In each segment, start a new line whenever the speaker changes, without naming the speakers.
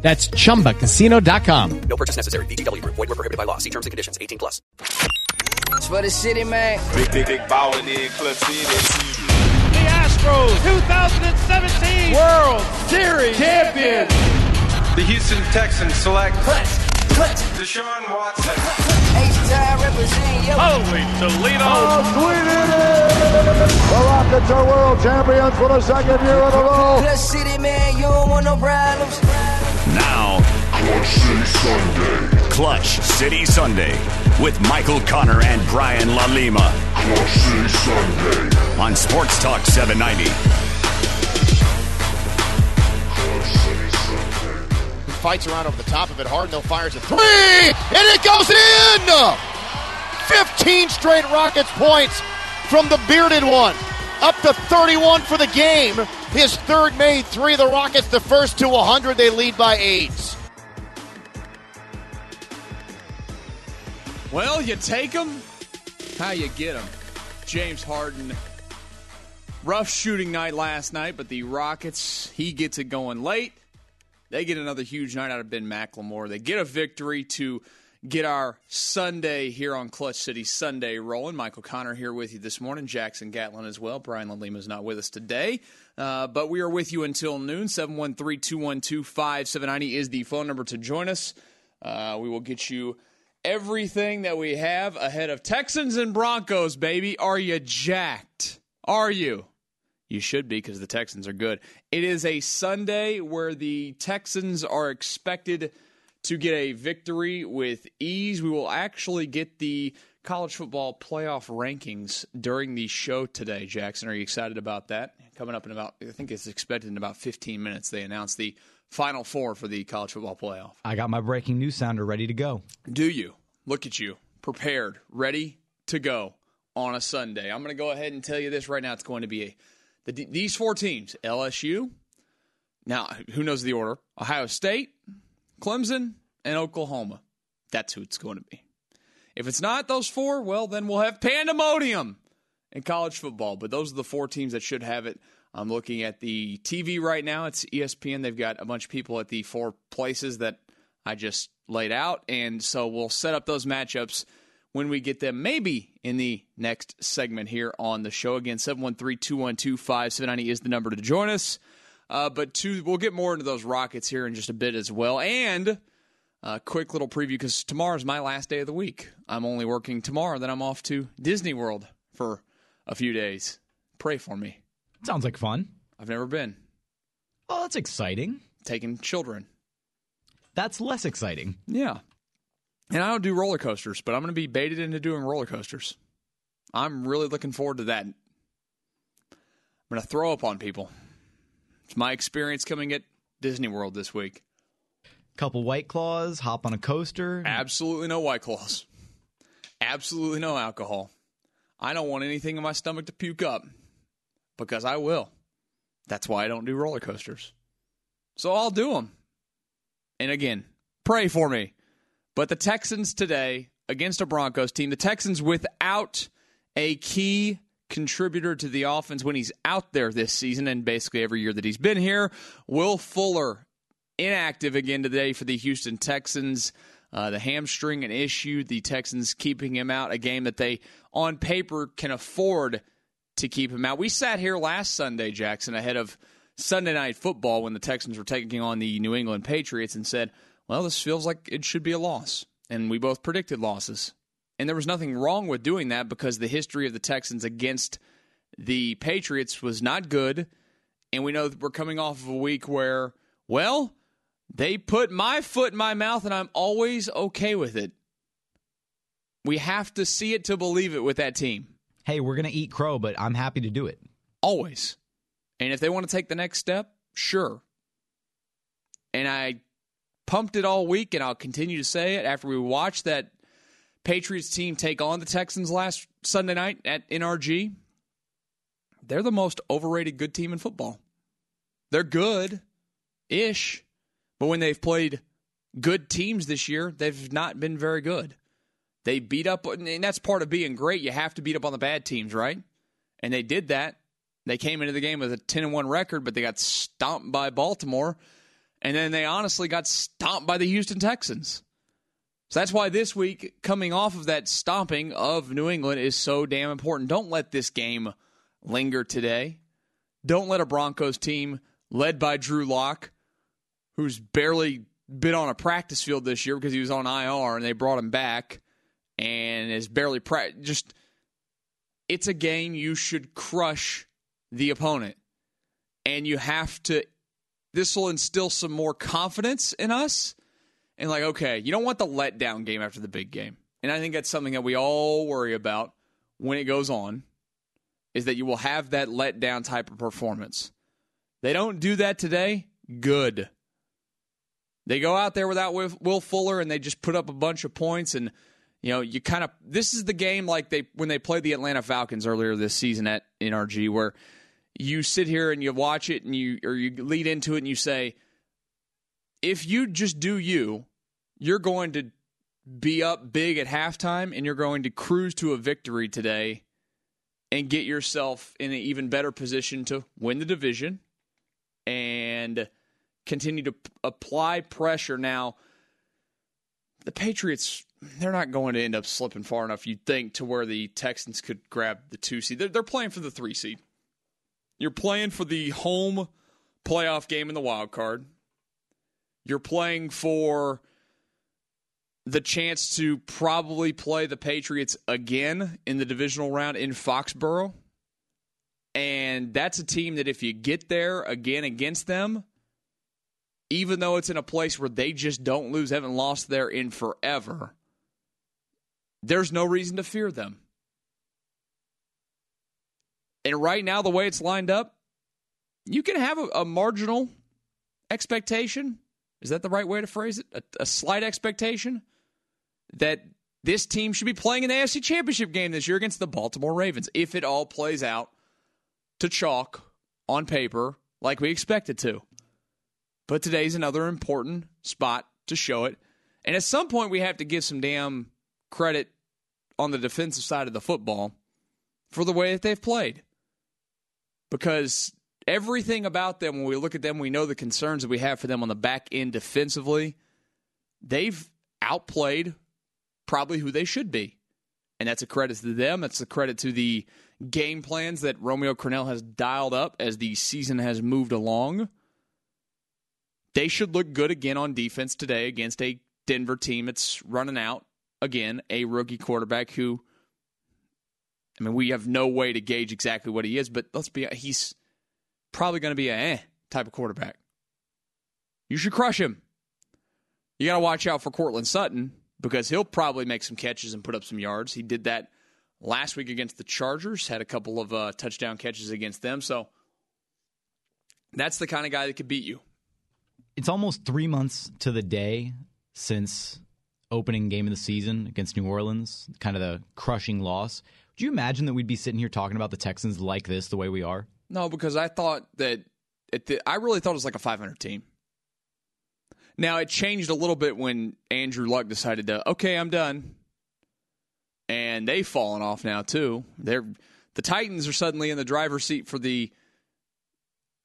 That's chumbacasino.com.
No purchase necessary. VGW Group. Void were prohibited by law. See terms and conditions. 18 plus.
It's for the city, man.
Big, big, big ballin' in the Clutch City.
The Astros 2017 World Series champions.
The Houston Texans select
Clutch, clutch.
Deshaun Watson.
H-Time represent yo.
Holy Toledo.
The Rockets are world champions for the second year in a row.
Clutch City, man, you don't want no problems.
Now, Clutch City Sunday. Clutch City Sunday with Michael Connor and Brian LaLima. Clutch City Sunday on Sports Talk 790.
fights around over the top of it. Hardenell fires a three, and it goes in! 15 straight Rockets points from the bearded one. Up to 31 for the game. His third made three. The Rockets, the first to 100, they lead by eight.
Well, you take them, how you get them. James Harden, rough shooting night last night, but the Rockets, he gets it going late. They get another huge night out of Ben McLemore. They get a victory to get our Sunday here on Clutch City Sunday rolling. Michael Connor here with you this morning. Jackson Gatlin as well. Brian Lalima is not with us today, uh, but we are with you until noon. 713 212 5790 is the phone number to join us. Uh, we will get you everything that we have ahead of Texans and Broncos, baby. Are you jacked? Are you? You should be because the Texans are good. It is a Sunday where the Texans are expected to get a victory with ease. We will actually get the college football playoff rankings during the show today. Jackson, are you excited about that? Coming up in about, I think it's expected in about 15 minutes. They announce the final four for the college football playoff.
I got my breaking news sounder ready to go.
Do you? Look at you, prepared, ready to go on a Sunday. I'm going to go ahead and tell you this right now. It's going to be a the, these four teams LSU, now who knows the order? Ohio State, Clemson, and Oklahoma. That's who it's going to be. If it's not those four, well, then we'll have pandemonium in college football. But those are the four teams that should have it. I'm looking at the TV right now. It's ESPN. They've got a bunch of people at the four places that I just laid out. And so we'll set up those matchups when we get them, maybe in the next segment here on the show. Again, 713 212 5790 is the number to join us. Uh, but two, we'll get more into those Rockets here in just a bit as well. And a quick little preview because tomorrow's my last day of the week. I'm only working tomorrow, then I'm off to Disney World for a few days. Pray for me.
Sounds like fun.
I've never been.
Oh, that's exciting.
Taking children.
That's less exciting.
Yeah. And I don't do roller coasters, but I'm going to be baited into doing roller coasters. I'm really looking forward to that. I'm going to throw up on people. It's my experience coming at Disney World this week.
Couple white claws, hop on a coaster.
Absolutely no white claws. Absolutely no alcohol. I don't want anything in my stomach to puke up because I will. That's why I don't do roller coasters. So I'll do them. And again, pray for me. But the Texans today against a Broncos team, the Texans without a key contributor to the offense when he's out there this season and basically every year that he's been here. Will Fuller inactive again today for the Houston Texans. Uh, the hamstring an issue. The Texans keeping him out, a game that they on paper can afford to keep him out. We sat here last Sunday, Jackson, ahead of Sunday night football when the Texans were taking on the New England Patriots and said, well, this feels like it should be a loss. And we both predicted losses. And there was nothing wrong with doing that because the history of the Texans against the Patriots was not good. And we know that we're coming off of a week where, well, they put my foot in my mouth and I'm always okay with it. We have to see it to believe it with that team.
Hey, we're going to eat crow, but I'm happy to do it.
Always. And if they want to take the next step, sure. And I pumped it all week, and I'll continue to say it after we watched that Patriots team take on the Texans last Sunday night at NRG, they're the most overrated good team in football. They're good ish, but when they've played good teams this year, they've not been very good. They beat up, and that's part of being great. You have to beat up on the bad teams, right? And they did that. They came into the game with a 10 and 1 record, but they got stomped by Baltimore. And then they honestly got stomped by the Houston Texans. So that's why this week, coming off of that stomping of New England, is so damn important. Don't let this game linger today. Don't let a Broncos team led by Drew Lock, who's barely been on a practice field this year because he was on IR and they brought him back and is barely pra- just it's a game you should crush the opponent. And you have to this will instill some more confidence in us and like okay you don't want the letdown game after the big game. And i think that's something that we all worry about when it goes on is that you will have that letdown type of performance. They don't do that today? Good they go out there without will fuller and they just put up a bunch of points and you know, you kind of this is the game like they when they played the Atlanta Falcons earlier this season at NRG where you sit here and you watch it and you or you lead into it and you say if you just do you, you're going to be up big at halftime and you're going to cruise to a victory today and get yourself in an even better position to win the division. And continue to p- apply pressure now the Patriots they're not going to end up slipping far enough, you'd think, to where the Texans could grab the two seed. They're, they're playing for the three seed. You're playing for the home playoff game in the wild card. You're playing for the chance to probably play the Patriots again in the divisional round in Foxborough. And that's a team that if you get there again against them, even though it's in a place where they just don't lose, haven't lost there in forever, there's no reason to fear them. And right now, the way it's lined up, you can have a, a marginal expectation. Is that the right way to phrase it? A, a slight expectation that this team should be playing an AFC championship game this year against the Baltimore Ravens if it all plays out to chalk on paper like we expect it to. But today's another important spot to show it. And at some point, we have to give some damn credit on the defensive side of the football for the way that they've played. Because everything about them, when we look at them, we know the concerns that we have for them on the back end defensively. They've outplayed probably who they should be. And that's a credit to them. That's a credit to the game plans that Romeo Crennel has dialed up as the season has moved along. They should look good again on defense today against a Denver team that's running out again, a rookie quarterback who, I mean, we have no way to gauge exactly what he is, but let's be, he's probably going to be a eh type of quarterback. You should crush him. You got to watch out for Courtland Sutton because he'll probably make some catches and put up some yards. He did that last week against the Chargers, had a couple of uh, touchdown catches against them. So that's the kind of guy that could beat you.
It's almost three months to the day since opening game of the season against New Orleans, kind of the crushing loss. Do you imagine that we'd be sitting here talking about the Texans like this, the way we are?
No, because I thought that I really thought it was like a 500 team. Now it changed a little bit when Andrew Luck decided to okay, I'm done, and they've fallen off now too. They're the Titans are suddenly in the driver's seat for the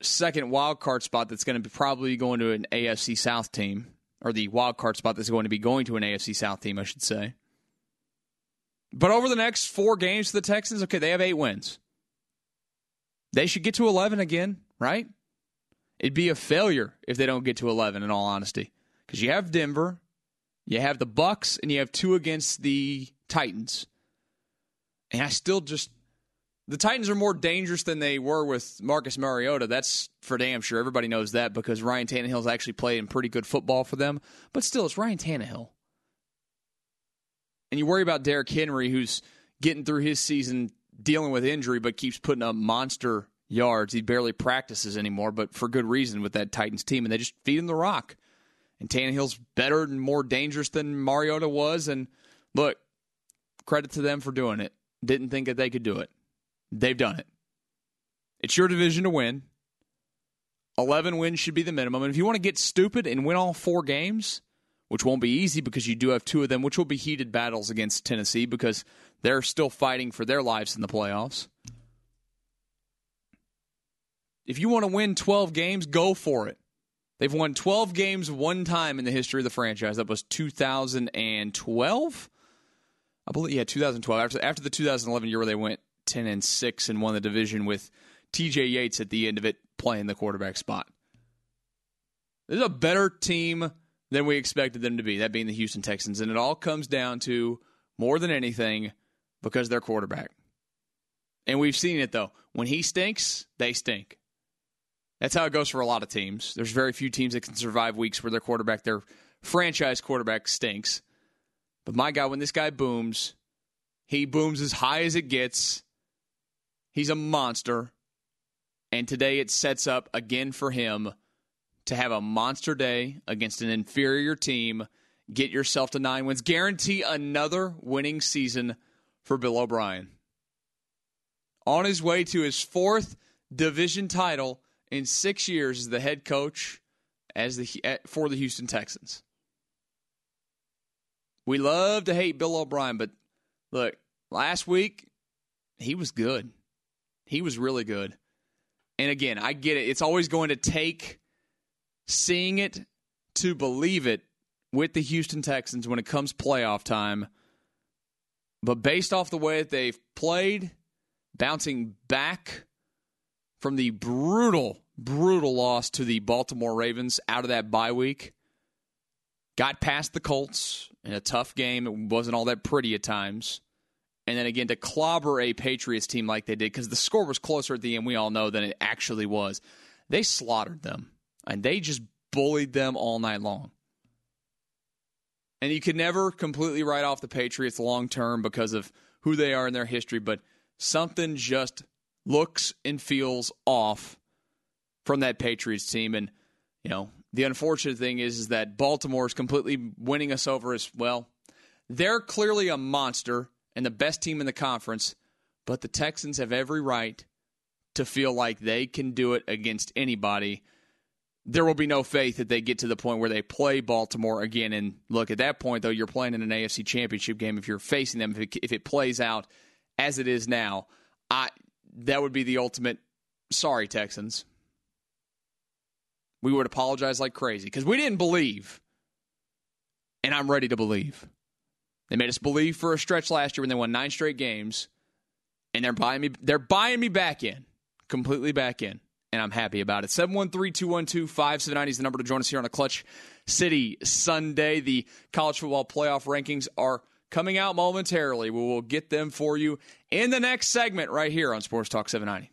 second wild card spot. That's going to be probably going to an AFC South team or the wild card spot that's going to be going to an AFC South team, I should say. But over the next four games for the Texans, okay, they have eight wins. They should get to 11 again, right? It'd be a failure if they don't get to 11 in all honesty. Cuz you have Denver, you have the Bucks and you have two against the Titans. And I still just the Titans are more dangerous than they were with Marcus Mariota. That's for damn sure. Everybody knows that because Ryan Tannehill's actually playing pretty good football for them. But still, it's Ryan Tannehill. And you worry about Derrick Henry, who's getting through his season dealing with injury, but keeps putting up monster yards. He barely practices anymore, but for good reason with that Titans team. And they just feed him the rock. And Tannehill's better and more dangerous than Mariota was. And look, credit to them for doing it. Didn't think that they could do it. They've done it. It's your division to win. 11 wins should be the minimum. And if you want to get stupid and win all four games, which won't be easy because you do have two of them, which will be heated battles against Tennessee because they're still fighting for their lives in the playoffs. If you want to win 12 games, go for it. They've won 12 games one time in the history of the franchise. That was 2012. I believe, yeah, 2012. After, after the 2011 year where they went 10 and 6 and won the division with TJ Yates at the end of it playing the quarterback spot. This is a better team than we expected them to be, that being the Houston Texans. And it all comes down to, more than anything, because their quarterback. And we've seen it, though. When he stinks, they stink. That's how it goes for a lot of teams. There's very few teams that can survive weeks where their quarterback, their franchise quarterback, stinks. But my God, when this guy booms, he booms as high as it gets. He's a monster. And today it sets up again for him to have a monster day against an inferior team, get yourself to nine wins, guarantee another winning season for Bill O'Brien. On his way to his fourth division title in six years as the head coach as the for the Houston Texans. We love to hate Bill O'Brien, but look, last week he was good. He was really good. And again, I get it. It's always going to take seeing it to believe it with the Houston Texans when it comes playoff time. But based off the way that they've played, bouncing back from the brutal, brutal loss to the Baltimore Ravens out of that bye week, got past the Colts in a tough game. It wasn't all that pretty at times. And then again, to clobber a Patriots team like they did, because the score was closer at the end, we all know, than it actually was. They slaughtered them and they just bullied them all night long. And you could never completely write off the Patriots long term because of who they are in their history, but something just looks and feels off from that Patriots team. And, you know, the unfortunate thing is, is that Baltimore is completely winning us over as well. They're clearly a monster and the best team in the conference, but the Texans have every right to feel like they can do it against anybody. There will be no faith that they get to the point where they play Baltimore again. And look, at that point, though, you're playing in an AFC championship game. If you're facing them, if it, if it plays out as it is now, I that would be the ultimate sorry, Texans. We would apologize like crazy because we didn't believe. And I'm ready to believe. They made us believe for a stretch last year when they won nine straight games, and they're buying me. They're buying me back in, completely back in, and I'm happy about it. 713-212-5790 is the number to join us here on a Clutch City Sunday. The college football playoff rankings are coming out momentarily. We will get them for you in the next segment right here on Sports Talk 790.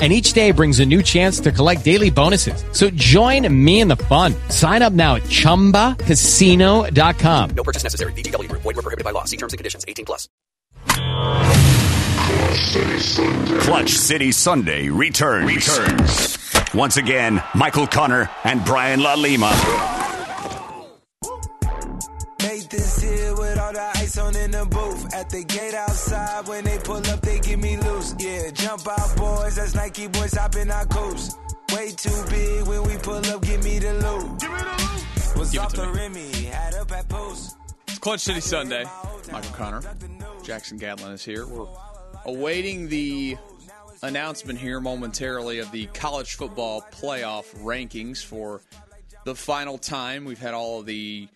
And each day brings a new chance to collect daily bonuses. So join me in the fun. Sign up now at ChumbaCasino.com.
No purchase necessary. VGW Group. Void were prohibited by law. See terms and conditions. 18 plus.
Clutch City Sunday returns. Returns. Once again, Michael Connor and Brian La Lima.
Made this here with all the ice on in the booth. At the gate outside, when they pull up, they give me loose. Yeah, jump out, boys. That's Nike boys hopping our coast. Way too big when we pull up, give me the loot. Give me the loot. Was
Give
off the. Remy, had up at post.
It's Clutch City Sunday. Michael Connor, Jackson Gatlin is here. We're awaiting the announcement here momentarily of the college football playoff rankings for the final time. We've had all of the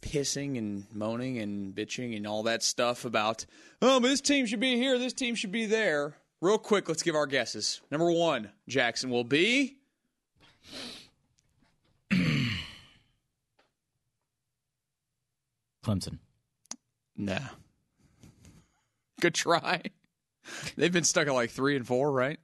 pissing and moaning and bitching and all that stuff about, oh, but this team should be here, this team should be there. Real quick, let's give our guesses. Number one, Jackson will be.
Clemson.
Nah. Good try. They've been stuck at like three and four, right?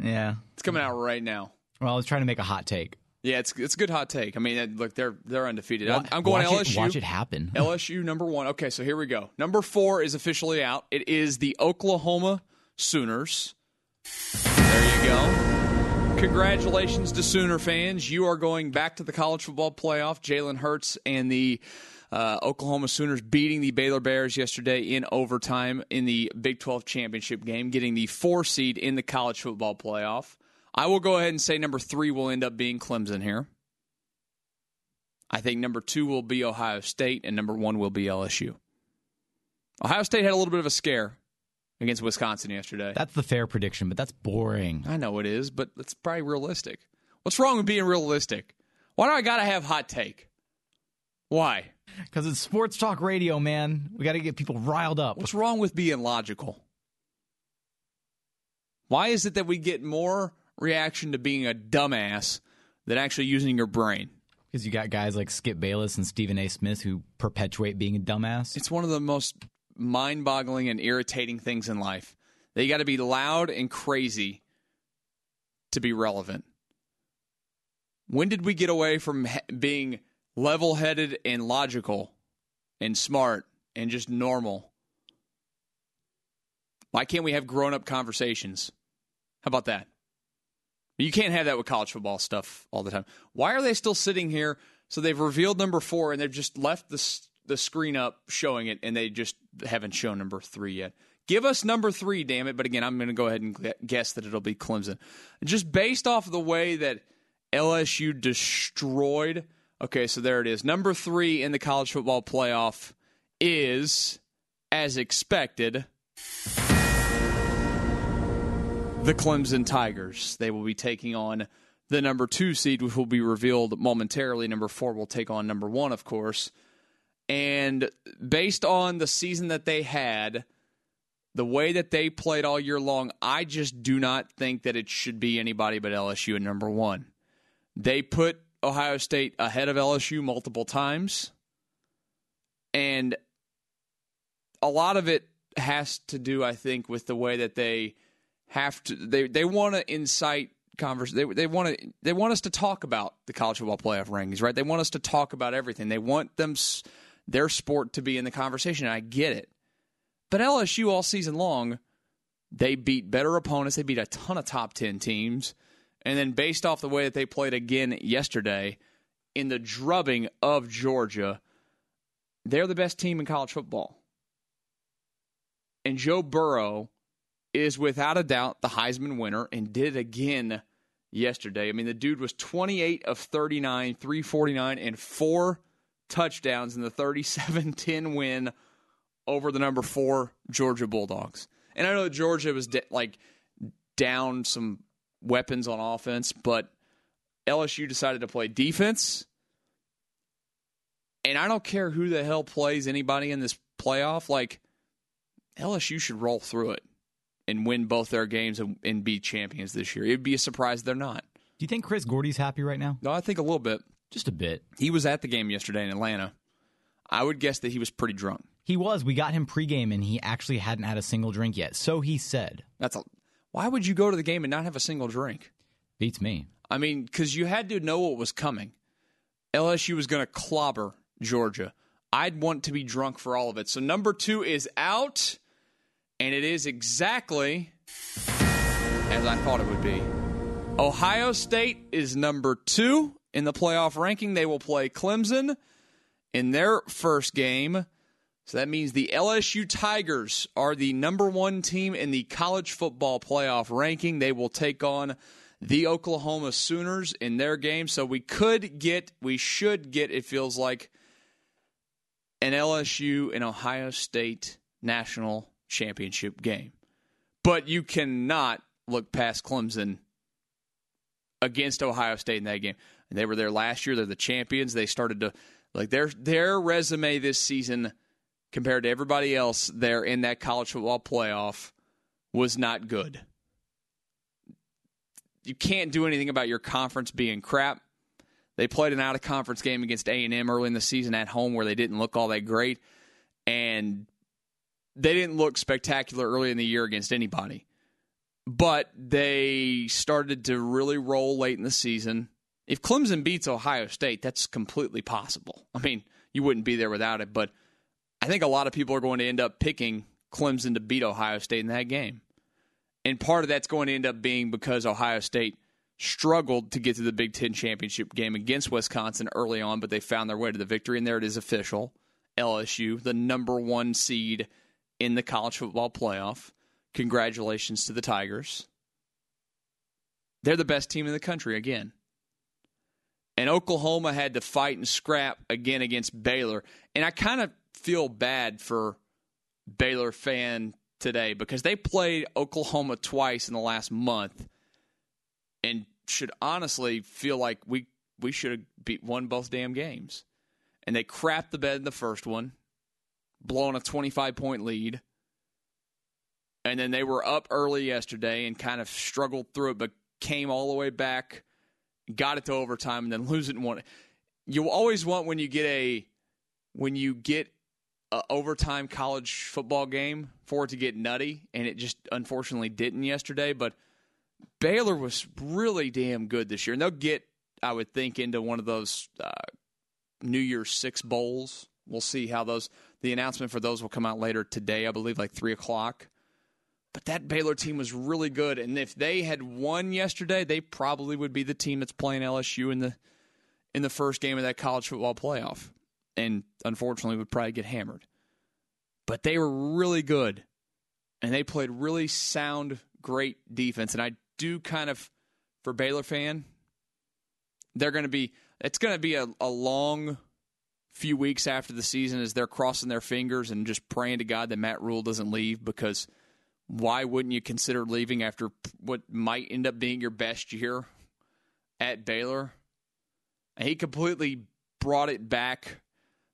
Yeah.
It's coming out right now.
Well, I was trying to make a hot take.
Yeah, it's it's a good hot take. I mean, look, they're they're undefeated. I'm going
watch
LSU.
It, watch it happen.
LSU number one. Okay, so here we go. Number four is officially out. It is the Oklahoma Sooners. There you go. Congratulations to Sooner fans. You are going back to the college football playoff. Jalen Hurts and the uh, Oklahoma Sooners beating the Baylor Bears yesterday in overtime in the Big 12 championship game, getting the four seed in the college football playoff. I will go ahead and say number three will end up being Clemson here. I think number two will be Ohio State, and number one will be LSU. Ohio State had a little bit of a scare against Wisconsin yesterday.
That's the fair prediction, but that's boring.
I know it is, but it's probably realistic. What's wrong with being realistic? Why do I got to have hot take? Why?
Because it's sports talk radio, man. We got to get people riled up.
What's wrong with being logical? Why is it that we get more reaction to being a dumbass than actually using your brain?
Because you got guys like Skip Bayless and Stephen A. Smith who perpetuate being a dumbass.
It's one of the most mind boggling and irritating things in life. They got to be loud and crazy to be relevant. When did we get away from being level headed and logical and smart and just normal? Why can't we have grown up conversations? How about that? You can't have that with college football stuff all the time. Why are they still sitting here? So they've revealed number four and they've just left the, the screen up showing it and they just haven't shown number three yet. Give us number three, damn it. But again, I'm going to go ahead and guess that it'll be Clemson. Just based off of the way that LSU destroyed. Okay, so there it is. Number three in the college football playoff is, as expected, the Clemson Tigers. They will be taking on the number two seed, which will be revealed momentarily. Number four will take on number one, of course. And based on the season that they had, the way that they played all year long, I just do not think that it should be anybody but LSU at number one. They put Ohio State ahead of LSU multiple times. And a lot of it has to do, I think, with the way that they have to they they want to incite converse they they want to they want us to talk about the college football playoff rankings right? They want us to talk about everything. They want them their sport to be in the conversation and I get it. But LSU all season long they beat better opponents they beat a ton of top 10 teams and then based off the way that they played again yesterday in the drubbing of Georgia they're the best team in college football. And Joe Burrow is without a doubt the Heisman winner and did it again yesterday. I mean, the dude was 28 of 39, 349, and four touchdowns in the 37 10 win over the number four Georgia Bulldogs. And I know Georgia was de- like down some weapons on offense, but LSU decided to play defense. And I don't care who the hell plays anybody in this playoff. Like, LSU should roll through it and win both their games and, and be champions this year. It'd be a surprise they're not.
Do you think Chris Gordy's happy right now?
No, I think a little bit.
Just a bit.
He was at the game yesterday in Atlanta. I would guess that he was pretty drunk.
He was. We got him pregame, and he actually hadn't had a single drink yet. So he said.
That's a. Why would you go to the game and not have a single drink?
Beats me.
I mean, because you had to know what was coming. LSU was going to clobber Georgia. I'd want to be drunk for all of it. So number two is out, and it is exactly as I thought it would be. Ohio State is number two in the playoff ranking. They will play Clemson in their first game. So that means the LSU Tigers are the number one team in the college football playoff ranking. They will take on the Oklahoma Sooners in their game. So we could get, we should get, it feels like, an LSU and Ohio State national championship game. But you cannot look past Clemson against Ohio State in that game. And they were there last year. They're the champions. They started to like their their resume this season compared to everybody else there in that college football playoff was not good. You can't do anything about your conference being crap. They played an out of conference game against A&M early in the season at home where they didn't look all that great and they didn't look spectacular early in the year against anybody. But they started to really roll late in the season If Clemson beats Ohio State, that's completely possible. I mean, you wouldn't be there without it, but I think a lot of people are going to end up picking Clemson to beat Ohio State in that game. And part of that's going to end up being because Ohio State struggled to get to the Big Ten championship game against Wisconsin early on, but they found their way to the victory, and there it is official. LSU, the number one seed in the college football playoff. Congratulations to the Tigers. They're the best team in the country again. And Oklahoma had to fight and scrap again against Baylor. And I kind of feel bad for Baylor fan today because they played Oklahoma twice in the last month and should honestly feel like we we should have beat won both damn games. And they crapped the bed in the first one, blowing a 25 point lead. And then they were up early yesterday and kind of struggled through it, but came all the way back, got it to overtime, and then lose it won it. You always want when you get a when you get a overtime college football game for it to get nutty, and it just unfortunately didn't yesterday. But Baylor was really damn good this year, and they'll get, I would think, into one of those uh, New Year's Six bowls. We'll see how those. The announcement for those will come out later today, I believe, like three o'clock. But that Baylor team was really good, and if they had won yesterday, they probably would be the team that's playing LSU in the in the first game of that college football playoff, and unfortunately would probably get hammered. But they were really good, and they played really sound, great defense. And I do kind of, for Baylor fan, they're going to be. It's going to be a, a long few weeks after the season as they're crossing their fingers and just praying to God that Matt Rhule doesn't leave because why wouldn't you consider leaving after what might end up being your best year at Baylor? And he completely brought it back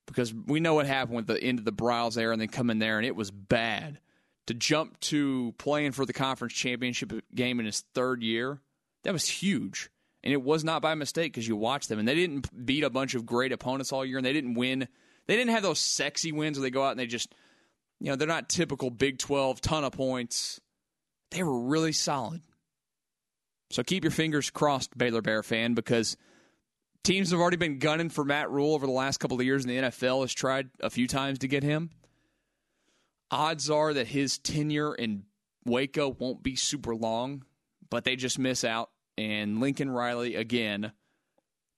because we know what happened with the end of the Briles era and then come in there and it was bad. To jump to playing for the conference championship game in his third year, that was huge. And it was not by mistake because you watched them and they didn't beat a bunch of great opponents all year and they didn't win. They didn't have those sexy wins where they go out and they just – you know, they're not typical Big 12 ton of points. They were really solid. So keep your fingers crossed, Baylor Bear fan, because teams have already been gunning for Matt Rhule over the last couple of years, and the NFL has tried a few times to get him. Odds are that his tenure in Waco won't be super long, but they just miss out. And Lincoln Riley, again,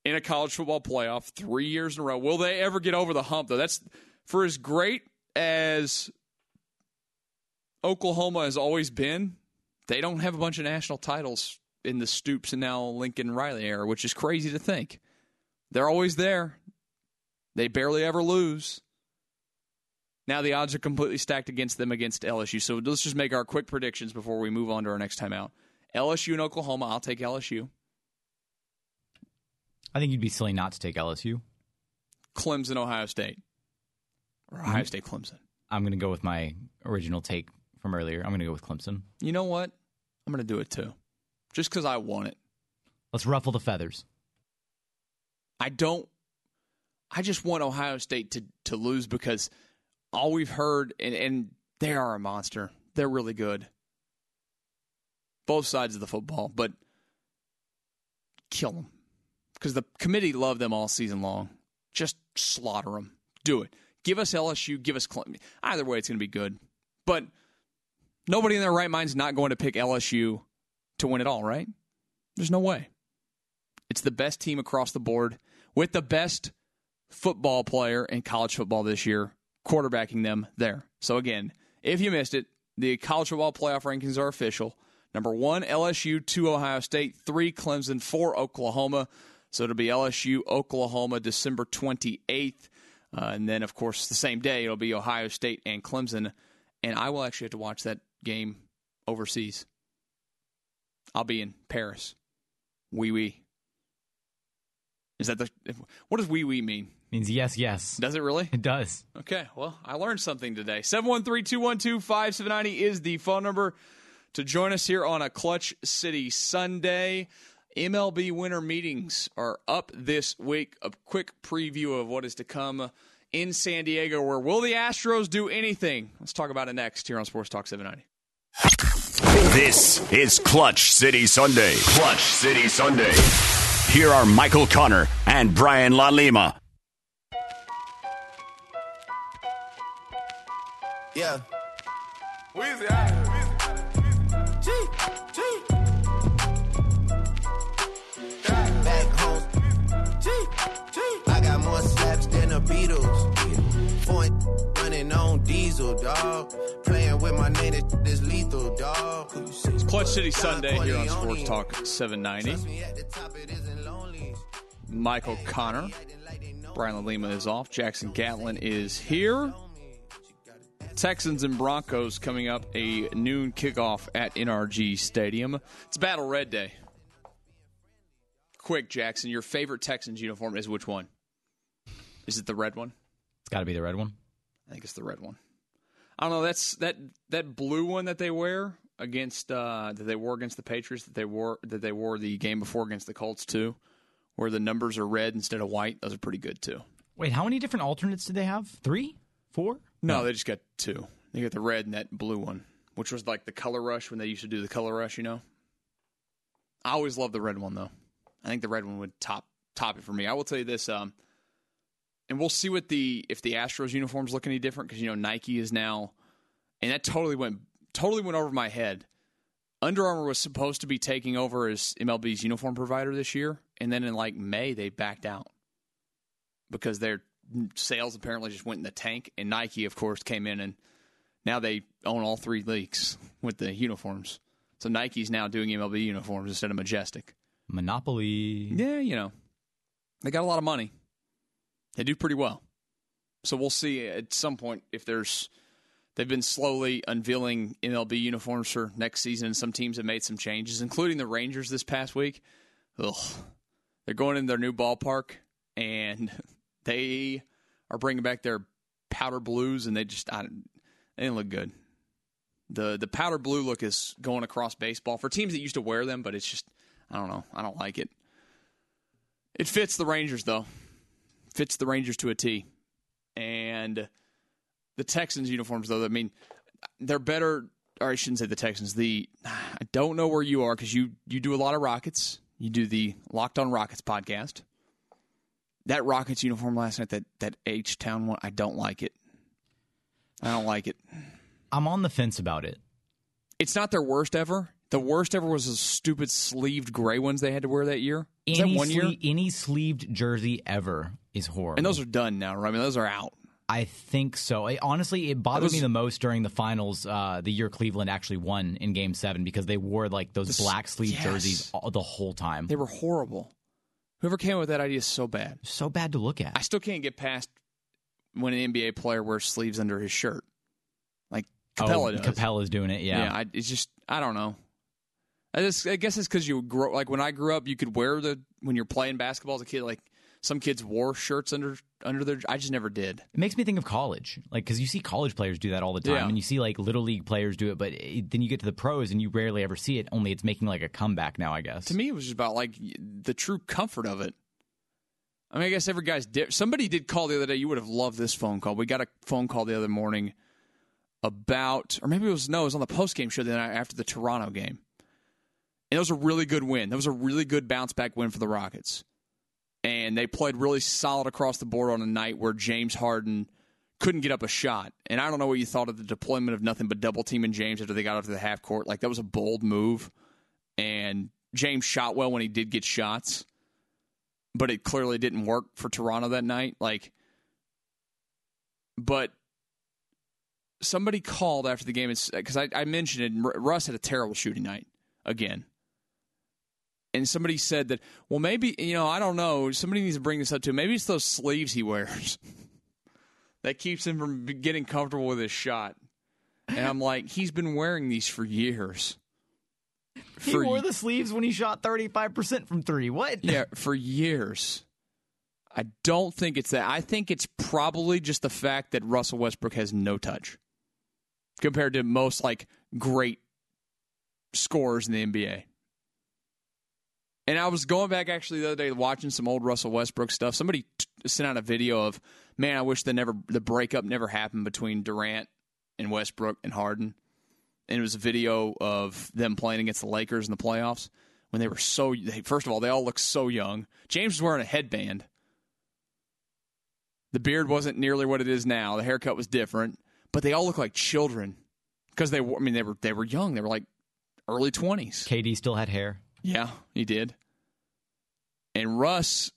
in a college football playoff three years in a row. Will they ever get over the hump, though? That's for as great as Oklahoma has always been, they don't have a bunch of national titles in the Stoops and now Lincoln Riley era, which is crazy to think. They're always there. They barely ever lose. Now the odds are completely stacked against them against LSU. So let's just make our quick predictions before we move on to our next time out. LSU and Oklahoma, I'll take LSU.
I think you'd be silly not to take LSU.
Clemson, Ohio State. Or Ohio mm-hmm. State, Clemson.
I'm going to go with my original take from earlier. I'm going to go with Clemson.
You know what? I'm going to do it too. Just because I want it.
Let's ruffle the feathers.
I don't. I just want Ohio State to, to lose because all we've heard, and, and they are a monster. They're really good. Both sides of the football, but kill them. Because the committee loved them all season long. Just slaughter them. Do it. Give us LSU, give us Clemson. Either way, it's going to be good. But nobody in their right mind is not going to pick LSU to win it all, right? There's no way. It's the best team across the board with the best football player in college football this year, quarterbacking them there. So, again, if you missed it, the college football playoff rankings are official. Number one, LSU, two, Ohio State, three, Clemson, four, Oklahoma. So it'll be LSU, Oklahoma, December 28th. Uh, and then, of course, the same day, it'll be Ohio State and Clemson. And I will actually have to watch that game overseas. I'll be in Paris. Wee oui, wee. Oui. Is that the. What does wee oui wee mean?
means yes, yes.
Does it really?
It does.
Okay, well, I learned something today. 713 212 5790 is the phone number to join us here on a Clutch City Sunday. MLB winter meetings are up this week. A quick preview of what is to come in San Diego. Where will the Astros do anything? Let's talk about it next here on Sports Talk 790.
This is Clutch City Sunday. Clutch City Sunday. Here are Michael Connor and Brian La Lima.
Yeah.
Weezy
on diesel, dog. Playing with my name, this, this lethal, dog.
It's Clutch City Sunday here on Sports Talk 790. Michael Connor. Brian Lima is off. Jackson Gatlin is here. Texans and Broncos coming up a noon kickoff at NRG Stadium. It's Battle Red Day. Quick, Jackson, your favorite Texans uniform is which one? Is it the red one?
It's got to be the red one.
I think it's the red one. I don't know. That's that that blue one that they wear against uh, that they wore against the Patriots that they wore that they wore the game before against the Colts too, where the numbers are red instead of white. Those are pretty good too.
Wait, how many different alternates did they have? Three, four?
No, they just got two. They got the red and that blue one, which was like the color rush when they used to do the color rush. You know, I always loved the red one though. I think the red one would top top it for me. I will tell you this, um, and we'll see what the if the Astros uniforms look any different because you know Nike is now, and that totally went totally went over my head. Under Armour was supposed to be taking over as MLB's uniform provider this year, and then in like May they backed out because their sales apparently just went in the tank. And Nike, of course, came in and now they own all three leagues with the uniforms. So Nike's now doing MLB uniforms instead of Majestic.
Monopoly.
Yeah, you know, they got a lot of money. They do pretty well. So we'll see at some point if there's. They've been slowly unveiling MLB uniforms for next season, and some teams have made some changes, including the Rangers this past week. Ugh. They're going in their new ballpark, and they are bringing back their powder blues, and they just I, they didn't look good. the The powder blue look is going across baseball for teams that used to wear them, but it's just I don't know. I don't like it. It fits the Rangers though. Fits the Rangers to a T, and the Texans uniforms though. I mean, they're better. Or I shouldn't say the Texans. The I don't know where you are because you you do a lot of Rockets. You do the Locked On Rockets podcast that Rockets uniform last night, that that H Town one, I don't like it. I don't like it.
I'm on the fence about it.
It's not their worst ever. The worst ever was the stupid sleeved gray ones they had to wear that year. Is
any
that one year?
sle- any sleeved jersey ever is horrible.
And those are done now, right? I mean, those are out.
I think so. I, honestly, it bothered
was-
me the most during the finals, uh, the year Cleveland actually won in Game Seven because they wore like those black sleeve
yes.
jerseys all, the whole time.
They were horrible. Whoever came up with that idea is so bad.
so bad to look at.
I still can't get past when an NBA player wears sleeves under his shirt, like Capela
oh,
does.
Capela's doing it. Yeah.
I, it's just I don't know. I just I guess it's because you grow like when I grew up, you could wear the when you're playing basketball as a kid. Like some kids wore shirts under under their. I just never did.
It makes me think of college, like because you see college players do that all the time,
Yeah.
and you see like little league players do it, but it, then you get to the pros and you rarely ever see it. Only it's making like a comeback now, I guess.
To me, it was just about like the true comfort of it. I mean, I guess every guy's di- somebody did call the other day. You would have loved this phone call. We got a phone call the other morning about, or maybe it was no, it was on the post game show the night after the Toronto game, and it was a really good win. That was a really good bounce back win for the Rockets, and they played really solid across the board on a night where James Harden couldn't get up a shot. And I don't know what you thought of the deployment of nothing but double teaming James after they got up to the half court. Like that was a bold move, and James shot well when he did get shots but it clearly didn't work for Toronto that night. Like, but somebody called after the game because I, I mentioned it. Russ had a terrible shooting night again, and somebody said that. Well, maybe you know I don't know. Somebody needs to bring this up too. Maybe it's those sleeves he wears that keeps him from getting comfortable with his shot. And I'm like, he's been wearing these for years.
he
For
wore the sleeves when he shot thirty five percent from three. What?
Yeah, for years. I don't think it's that. I think it's probably just the fact that Russell Westbrook has no touch compared to most like great scorers in the NBA. And I was going back actually the other day watching some old Russell Westbrook stuff. Somebody t- sent out a video of, man, I wish the never the breakup never happened between Durant and Westbrook and Harden. And it was a video of them playing against the Lakers in the playoffs. when they were so. They, first of all, they all looked so young. James was wearing a headband. The beard wasn't nearly what it is now. The haircut was different, but they all looked like children because they were. I mean, they were they were young. They were like early twenties.
KD still had hair.
Yeah, he did. And Russ,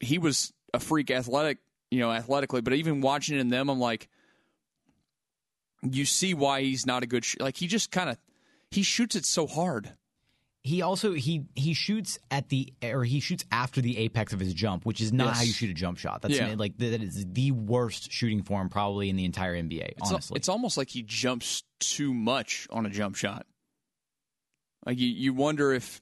he was a freak athletic, you know, athletically. But even watching it in them, I'm like, you see why he's not a good. Sh- like he just kind of he shoots it so hard.
He also he he shoots at the or he shoots after the apex of his jump, which is not
Yes.
how you shoot a jump shot. That's
Yeah.
like that is the worst shooting form probably in the entire NBA.
It's, al-
honestly,
it's almost like he jumps too much on a jump shot. Like you, you wonder if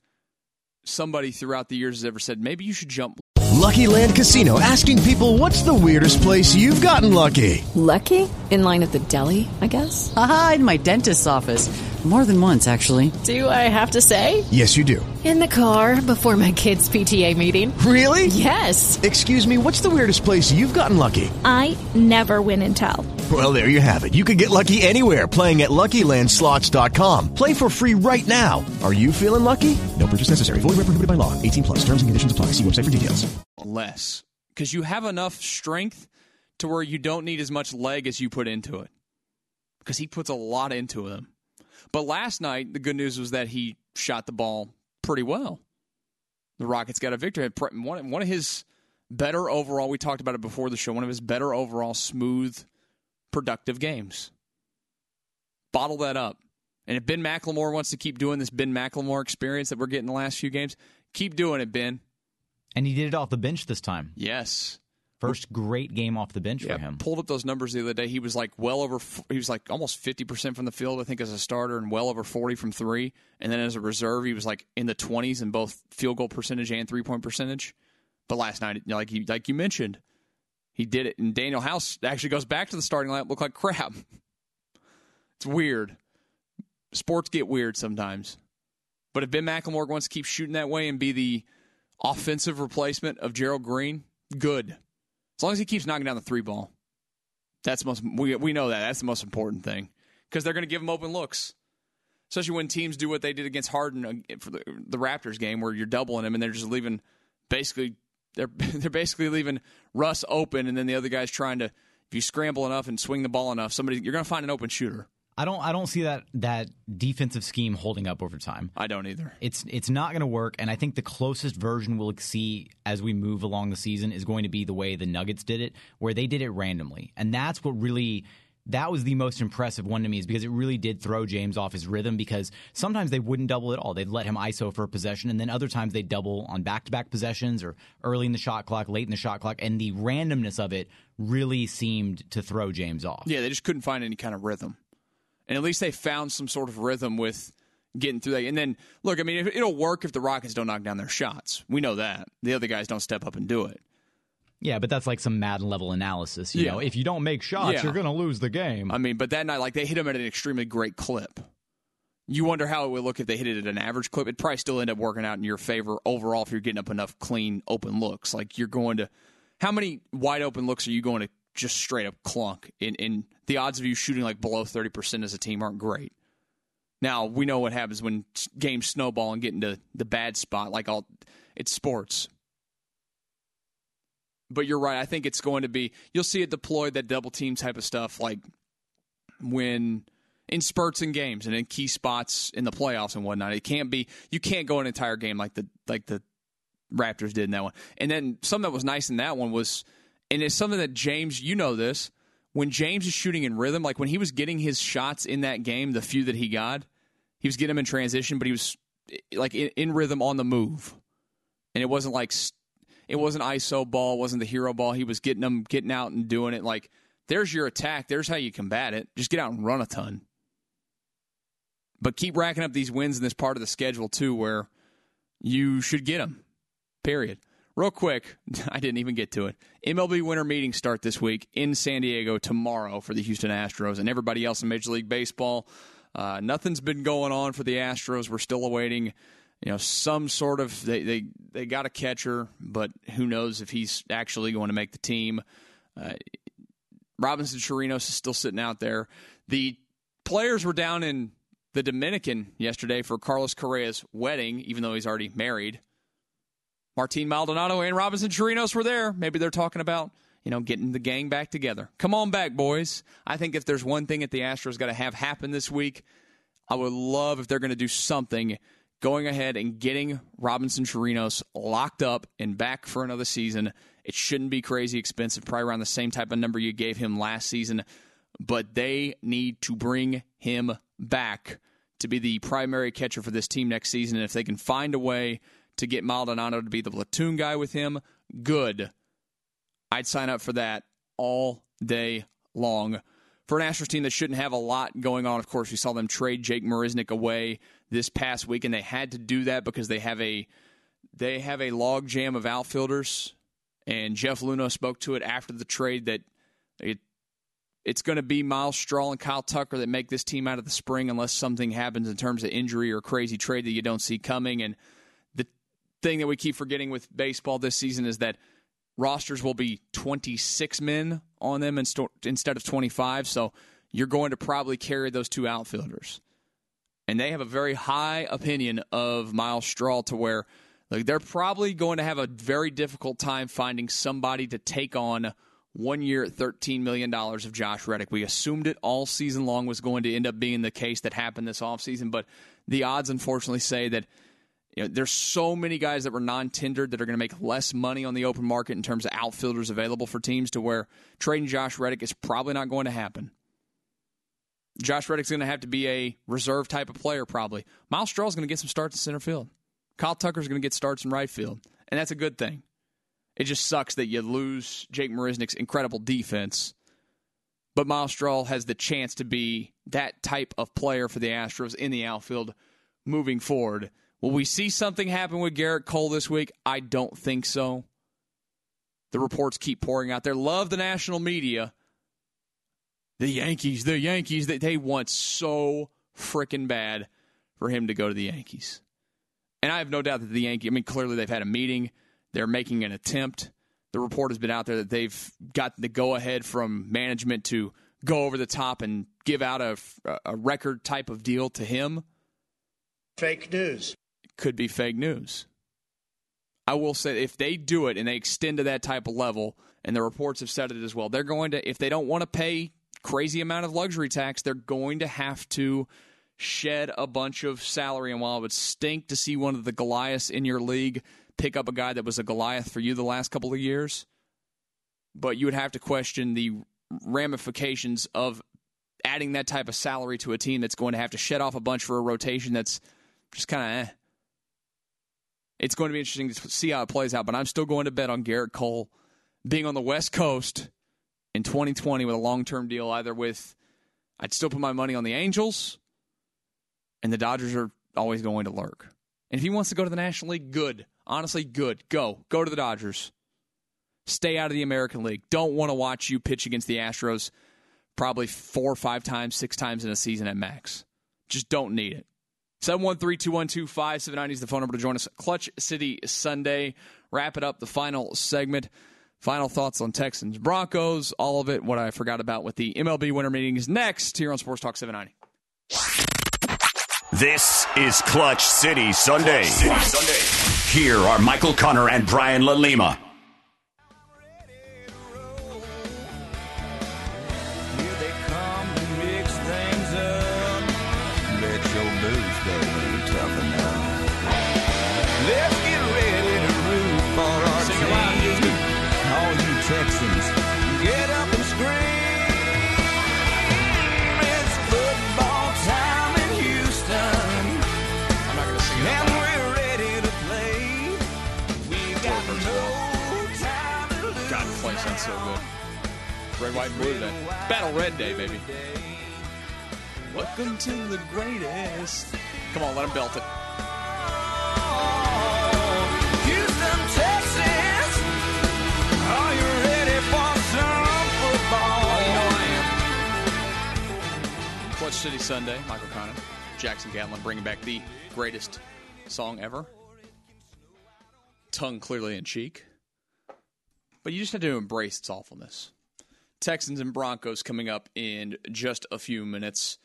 somebody throughout the years has ever said maybe you should jump.
Lucky Land Casino asking people what's the weirdest place you've gotten lucky?
Lucky? In line at the deli, I guess?
Aha, in my dentist's office. More than once, actually.
Do I have to say?
Yes, you do.
In the car before my kids' PTA meeting.
Really?
Yes.
Excuse me, what's the weirdest place you've gotten lucky?
I never win and tell.
Well, there you have it. You can get lucky anywhere playing at LuckyLandSlots.com. Play for free right now. Are you feeling lucky? No purchase necessary. Void where prohibited by law. 18 plus. Terms and conditions apply. See website for details.
less because you have enough strength to where you don't need as much leg as you put into it because he puts a lot into them. But last night, the good news was that he shot the ball pretty well. The Rockets got a victory. One, one of his better overall, we talked about it before the show, one of his better overall smooth, productive games. Bottle that up. And if Ben McLemore wants to keep doing this Ben McLemore experience that we're getting the last few games, keep doing it, Ben.
and he did it off the bench this time.
Yes.
First great game off the bench
Yeah,
for him.
pulled up those numbers the other day. He was like well over. He was like almost fifty percent from the field, I think, as a starter, and well over forty from three. And then as a reserve, he was like in the twenties in both field goal percentage and three point percentage. But last night, like you like you mentioned, he did it. And Danuel House actually goes back to the starting lineup. Looked like crap. It's weird. Sports get weird sometimes. But if Ben McLemore wants to keep shooting that way and be the offensive replacement of Gerald Green, good. As long as he keeps knocking down the three ball. That's most we we know that. That's the most important thing. Because they're going to give him open looks. Especially when teams do what they did against Harden uh, for the, the Raptors game where you're doubling him and they're just leaving basically they're they're basically leaving Russ open and then the other guy's trying to if you scramble enough and swing the ball enough, somebody you're going to find an open shooter.
I don't I don't see that that defensive scheme holding up over time.
I don't either.
It's it's not going to work, and I think the closest version we'll see as we move along the season is going to be the way the Nuggets did it, where they did it randomly, and that's what really that was the most impressive one to me is because it really did throw James off his rhythm because sometimes they wouldn't double at all. They'd let him ISO for a possession, and then other times they'd double on back to back possessions or early in the shot clock, late in the shot clock, and the randomness of it really seemed to throw James off.
Yeah, they just couldn't find any kind of rhythm. And at least they found some sort of rhythm with getting through that. And then, look, I mean, it'll work if the Rockets don't knock down their shots. We know that. The other guys don't step up and do it.
Yeah, but that's like some Madden level analysis. You
Yeah.
know, if you don't make shots,
Yeah.
you're going to lose the game.
I mean, but that night, like, they hit him at an extremely great clip. You wonder how it would look if they hit it at an average clip. It'd probably still end up working out in your favor overall if you're getting up enough clean, open looks. Like, you're going to. How many wide open looks are you going to just straight up clunk? In, in the odds of you shooting like below 30% as a team aren't great. Now, we know what happens when games snowball and get into the bad spot. Like, all, it's sports. But you're right. I think it's going to be, you'll see it deployed, that double team type of stuff, like when in spurts in games and in key spots in the playoffs and whatnot. It can't be, you can't go an entire game like the, like the Raptors did in that one. And then something that was nice in that one was, and it's something that James, you know this, when James is shooting in rhythm, like when he was getting his shots in that game, the few that he got, he was getting them in transition, but he was like in, in rhythm on the move. And it wasn't like, it wasn't ISO ball, wasn't the hero ball. He was getting them, getting out and doing it. Like, there's your attack. There's how you combat it. Just get out and run a ton. But keep racking up these wins in this part of the schedule, too, where you should get them. Period. Real quick, I didn't even get to it. MLB winter meetings start this week in San Diego tomorrow for the Houston Astros and everybody else in Major League Baseball. Uh, nothing's been going on for the Astros. We're still awaiting, you know, some sort of they they they got a catcher, but who knows if he's actually going to make the team. Uh, Robinson Chirinos is still sitting out there. The players were down in the Dominican yesterday for Carlos Correa's wedding, even though he's already married. Martin Maldonado and Robinson Chirinos were there. Maybe they're talking about, you know, getting the gang back together. Come on back, boys. I think if there's one thing that the Astros got to have happen this week, I would love if they're going to do something going ahead and getting Robinson Chirinos locked up and back for another season. It shouldn't be crazy expensive, probably around the same type of number you gave him last season, but they need to bring him back to be the primary catcher for this team next season. And if they can find a way to get Maldonado to be the platoon guy with him, good. I'd sign up for that all day long. For an Astros team that shouldn't have a lot going on, of course, we saw them trade Jake Marisnick away this past week, and they had to do that because they have a they have a log jam of outfielders. And Jeff Luhnow spoke to it after the trade that it it's going to be Myles Straw and Kyle Tucker that make this team out of the spring unless something happens in terms of injury or crazy trade that you don't see coming. And thing that we keep forgetting with baseball this season is that rosters will be 26 men on them instead of 25. So you're going to probably carry those two outfielders. And they have a very high opinion of Myles Straw to where like they're probably going to have a very difficult time finding somebody to take on one year at $13 million of Josh Reddick. We assumed it all season long was going to end up being the case that happened this offseason, but the odds unfortunately say that you know, there's so many guys that were non-tendered that are going to make less money on the open market in terms of outfielders available for teams to where trading Josh Reddick is probably not going to happen. Josh Reddick's going to have to be a reserve type of player probably. Myles Straw is going to get some starts in center field. Kyle Tucker's going to get starts in right field, and that's a good thing. It just sucks that you lose Jake Marisnick's incredible defense. But Myles Straw has the chance to be that type of player for the Astros in the outfield moving forward. Will we see something happen with Gerrit Cole this week? I don't think so. The reports keep pouring out there. Love the national media. The Yankees, the Yankees, they, they want so freaking bad for him to go to the Yankees. And I have no doubt that the Yankees, I mean, clearly they've had a meeting. They're making an attempt. The report has been out there that they've got the go ahead from management to go over the top and give out a, a record type of deal to him.
Fake news.
Could be fake news. I will say if they do it and they extend to that type of level, and the reports have said it as well, they're going to, if they don't want to pay crazy amount of luxury tax, they're going to have to shed a bunch of salary. And while it would stink to see one of the Goliaths in your league pick up a guy that was a Goliath for you the last couple of years, but you would have to question the ramifications of adding that type of salary to a team that's going to have to shed off a bunch for a rotation that's just kind of eh. It's going to be interesting to see how it plays out, but I'm still going to bet on Gerrit Cole being on the West Coast in 2020 with a long term deal, either with, I'd still put my money on the Angels, and the Dodgers are always going to lurk. And if he wants to go to the National League, good. Honestly, good. Go. Go to the Dodgers. Stay out of the American League. Don't want to watch you pitch against the Astros probably four or five times, six times in a season at max. Just don't need it. 713-212-5790 is the phone number to join us. Clutch City Sunday. Wrap it up, the final segment. Final thoughts on Texans, Broncos, all of it. What I forgot about with the MLB winter meetings next here on Sports Talk 790.
This is Clutch City Sunday. Clutch City Sunday. Here are Michael Connor and Brian LaLima.
Red, white, and blue today. Battle Red Day, baby. Welcome to the greatest. Come on, let him belt it.
Houston, Texas. Are you ready for some football?
Oh, You know I am. Clutch City Sunday, Michael Connor, Jackson Gatlin bringing back the greatest song ever. Tongue clearly in cheek. But you just have to embrace its awfulness. Texans and Broncos coming up in just a few minutes.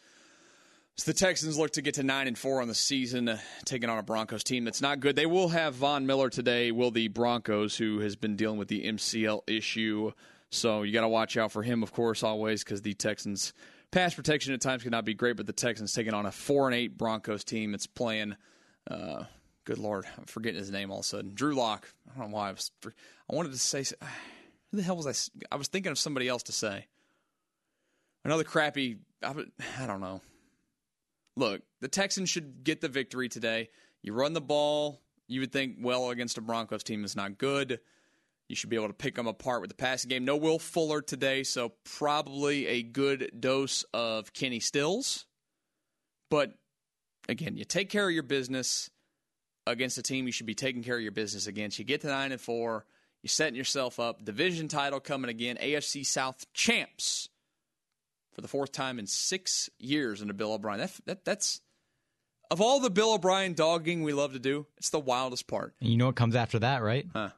So the Texans look to get to nine and four on the season, taking on a Broncos team that's not good. They will have Von Miller today. Will the Broncos, who has been dealing with the MCL issue, so you got to watch out for him, of course, always because the Texans pass protection at times cannot be great. But the Texans taking on a four and eight Broncos team that's playing. Uh, good lord, I'm forgetting his name all of a sudden. Drew Lock. I don't know why I was. I wanted to say. Who the hell was I? I was thinking of somebody else to say. Another crappy. I, I don't know. Look, the Texans should get the victory today. You run the ball. You would think well against a Broncos team is not good. You should be able to pick them apart with the passing game. No Will Fuller today, so probably a good dose of Kenny Stills. But again, you take care of your business against a team you should be taking care of your business against. You get to nine and four. You're setting yourself up. Division title coming again. AFC South champs for the fourth time in six years under Bill O'Brien. That, that, that's of all the Bill O'Brien dogging we love to do, it's the wildest part.
And you know what comes after that, right?
Huh.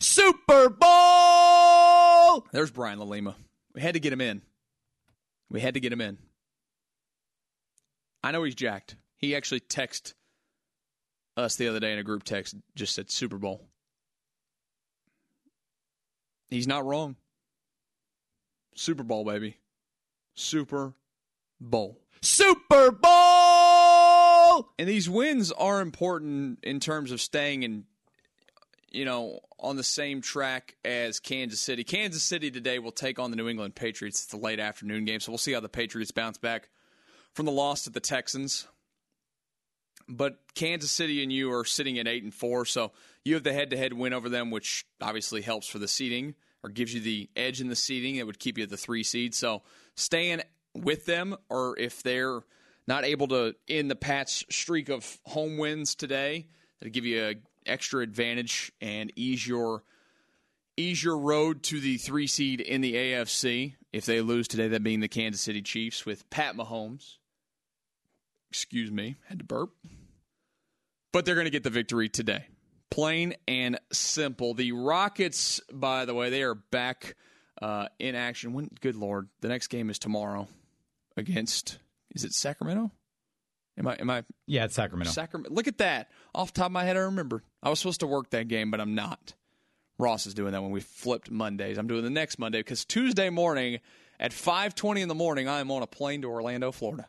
Super Bowl!
There's Brian LaLima. We had to get him in. We had to get him in. I know he's jacked. He actually texted us the other day in a group text, just said Super Bowl. He's not wrong. Super Bowl, baby. Super Bowl.
Super Bowl!
And these wins are important in terms of staying in, you know, on the same track as Kansas City. Kansas City today will take on the New England Patriots. It's a late afternoon game, so we'll see how the Patriots bounce back from the loss to the Texans. But Kansas City and you are sitting at eight and four, so you have the head-to-head win over them, which obviously helps for the seeding or gives you the edge in the seeding. It would keep you at the three seed. So staying with them, or if they're not able to end the Pats' streak of home wins today, that'll give you an extra advantage and ease your ease your road to the three seed in the AFC. If they lose today, that being the Kansas City Chiefs with Pat Mahomes. Excuse me, had to burp. But they're going to get the victory today. Plain and simple. The Rockets, by the way, they are back uh, in action. When, good lord, the next game is tomorrow against. Is it Sacramento? Am I? Am I?
Yeah, it's Sacramento.
Sacramento. Look at that. Off the top of my head, I remember. I was supposed to work that game, but I'm not. Ross is doing that when we flipped Mondays. I'm doing the next Monday because Tuesday morning at 5:20 in the morning, I am on a plane to Orlando, Florida.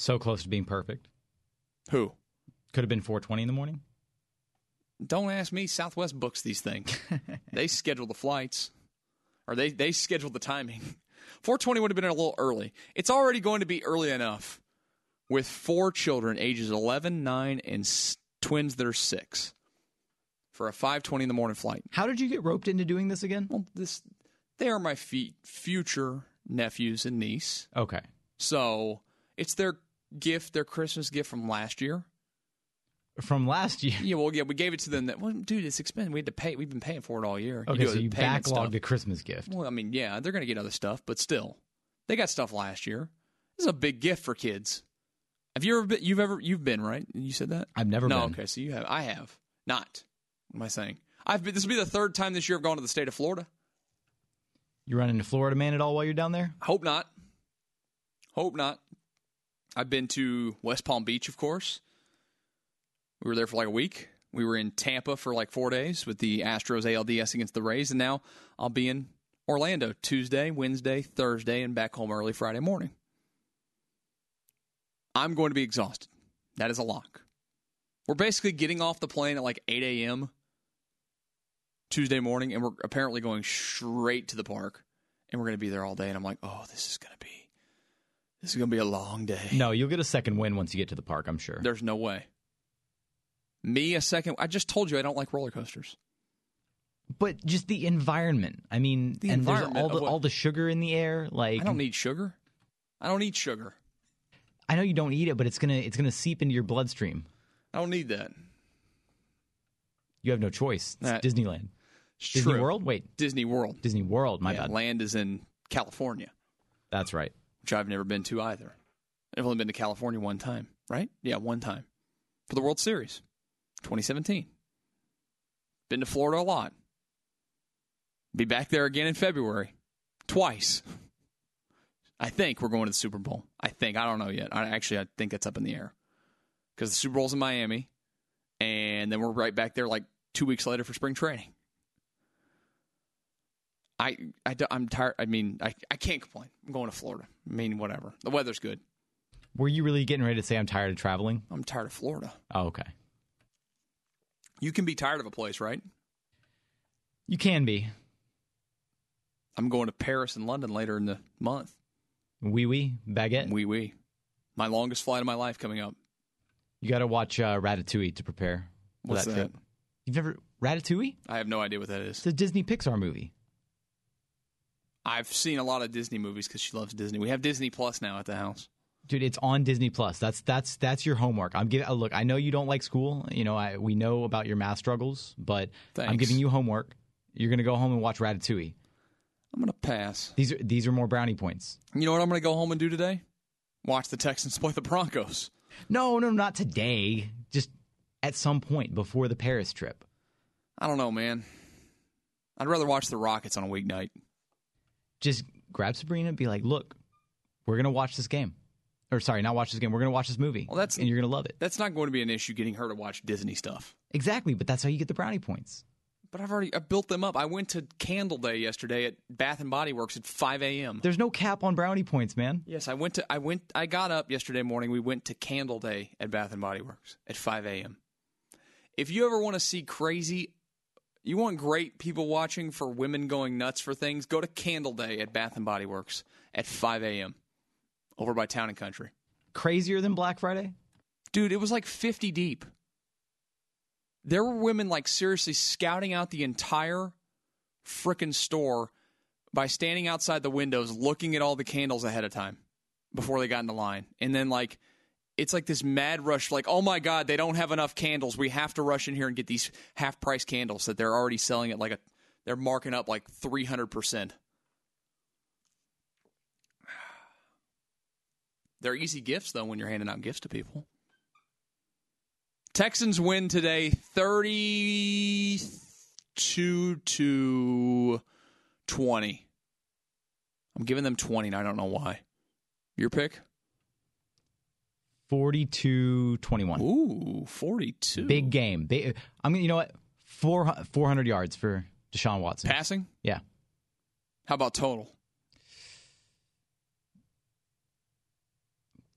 So close to being perfect.
Who?
Could have been 4:20 in the morning.
Don't ask me. Southwest books these things. they schedule the flights, or they they schedule the timing. 4:20 would have been a little early. It's already going to be early enough with four children, ages 11, 9, and s- twins that are six, for a 5:20 in the morning flight.
How did you get roped into doing this again?
Well, this they are my fe- future nephews and niece.
Okay.
So it's their gift, their Christmas gift from last year.
From last year.
Yeah, well, yeah, we gave it to them. That well, dude, it's expensive. We had to pay. We've been paying for it all year.
Okay,
do
so you backlogged a Christmas gift.
Well, I mean, yeah, they're going to get other stuff, but still, they got stuff last year. This is a big gift for kids. Have you ever been? You've ever? You've been right? You said that.
I've never been.
no,
been.
okay, so you have. I have not. What am I saying? I've been. This will be the third time this year I've gone to the state of Florida.
You run into Florida man at all while you're down there?
Hope not. Hope not. I've been to West Palm Beach, of course. We were there for like a week. We were in Tampa for like four days with the Astros ALDS against the Rays, and now I'll be in Orlando Tuesday, Wednesday, Thursday, and back home early Friday morning. I'm going to be exhausted. That is a lock. We're basically getting off the plane at like 8 a.m. Tuesday morning, and we're apparently going straight to the park, and we're going to be there all day. And I'm like, oh, this is going to be, this is going to be a long day.
No, you'll get a second win once you get to the park, I'm sure.
There's no way. Me a second. I just told you I don't like roller coasters.
But just the environment. I mean,
The
and there's all the all the sugar in the air. Like
I don't need sugar. I don't eat sugar.
I know you don't eat it, but it's gonna it's gonna seep into your bloodstream.
I don't need that.
You have no choice. It's
That-
Disneyland.
It's
Disney
true.
World? Wait.
Disney World.
Disney World, my
yeah,
bad.
Land is in California,
That's right.
Which I've never been to either. I've only been to California one time, right? Yeah, one time for the World Series, 2017. Been to Florida a lot. Be back there again in February, twice. I think we're going to the Super Bowl. I think. I don't know yet. I actually I think that's up in the air because the Super Bowl's in Miami, and then we're right back there like two weeks later for spring training. I, I am tired. I mean, I, I can't complain. I'm going to Florida. I mean, whatever. The weather's good.
Were you really getting ready to say I'm tired of traveling?
I'm tired of Florida.
Oh, okay.
You can be tired of a place, right?
You can be.
I'm going to Paris and London later in the month.
Wee wee baguette.
Wee wee. My longest flight of my life coming up.
You got to watch uh, Ratatouille to prepare.
What's
that,
that?
You've never Ratatouille?
I have no idea what that is.
It's a Disney Pixar movie.
I've seen a lot of Disney movies because she loves Disney. We have Disney Plus now at the house.
Dude, it's on Disney Plus. That's that's that's your homework. I'm giving. Look, I know you don't like school. You know, I we know about your math struggles, but I'm giving you homework. You're gonna go home and watch Ratatouille.
I'm gonna pass.
These are these are more brownie points.
You know what I'm gonna go home and do today? Watch the Texans play the Broncos.
No, no, not today. Just at some point before the Paris trip.
I don't know, man. I'd rather watch the Rockets on a weeknight.
Just grab Sabrina and be like, "Look, we're gonna watch this game." Or sorry, not watch this game. We're gonna watch this movie.
Well, that's
and you're gonna love it.
That's not going to be an issue getting her to watch Disney stuff.
Exactly, but that's how you get the brownie points.
But I've already I built them up. I went to Candle Day yesterday at Bath and Body Works at 5 a.m.
There's no cap on brownie points, man.
Yes, I went to I went I got up yesterday morning. We went to Candle Day at Bath and Body Works at 5 a.m. If you ever want to see crazy, you want great people watching for women going nuts for things, go to Candle Day at Bath and Body Works at 5 a.m. over by Town and Country.
Crazier than Black Friday?
Dude, it was like 50 deep. There were women like seriously scouting out the entire frickin' store by standing outside the windows looking at all the candles ahead of time before they got in the line. And then like it's like this mad rush like oh my god, they don't have enough candles. We have to rush in here and get these half price candles that they're already selling at like a they're marking up like 300%. They're easy gifts though when you're handing out gifts to people. Texans win today 32 to 20. I'm giving them 20 and I don't know why. Your pick?
42-21.
Ooh, 42.
Big game. Big, I mean, you know what? Four, 400 yards for Deshaun Watson.
Passing?
Yeah.
How about total?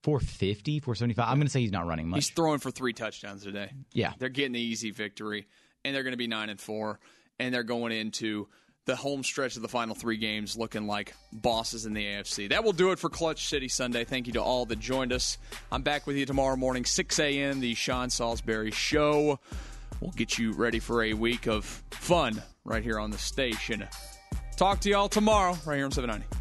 450, 475. I'm going to say he's not running much.
He's throwing for 3 touchdowns today.
Yeah.
They're getting the easy victory and they're going to be 9 and 4 and they're going into the home stretch of the final 3 games looking like bosses in the AFC. That will do it for Clutch City Sunday. Thank you to all that joined us. I'm back with you tomorrow morning 6 a.m. the Sean Salisbury show. We'll get you ready for a week of fun right here on the station. Talk to y'all tomorrow right here on 790.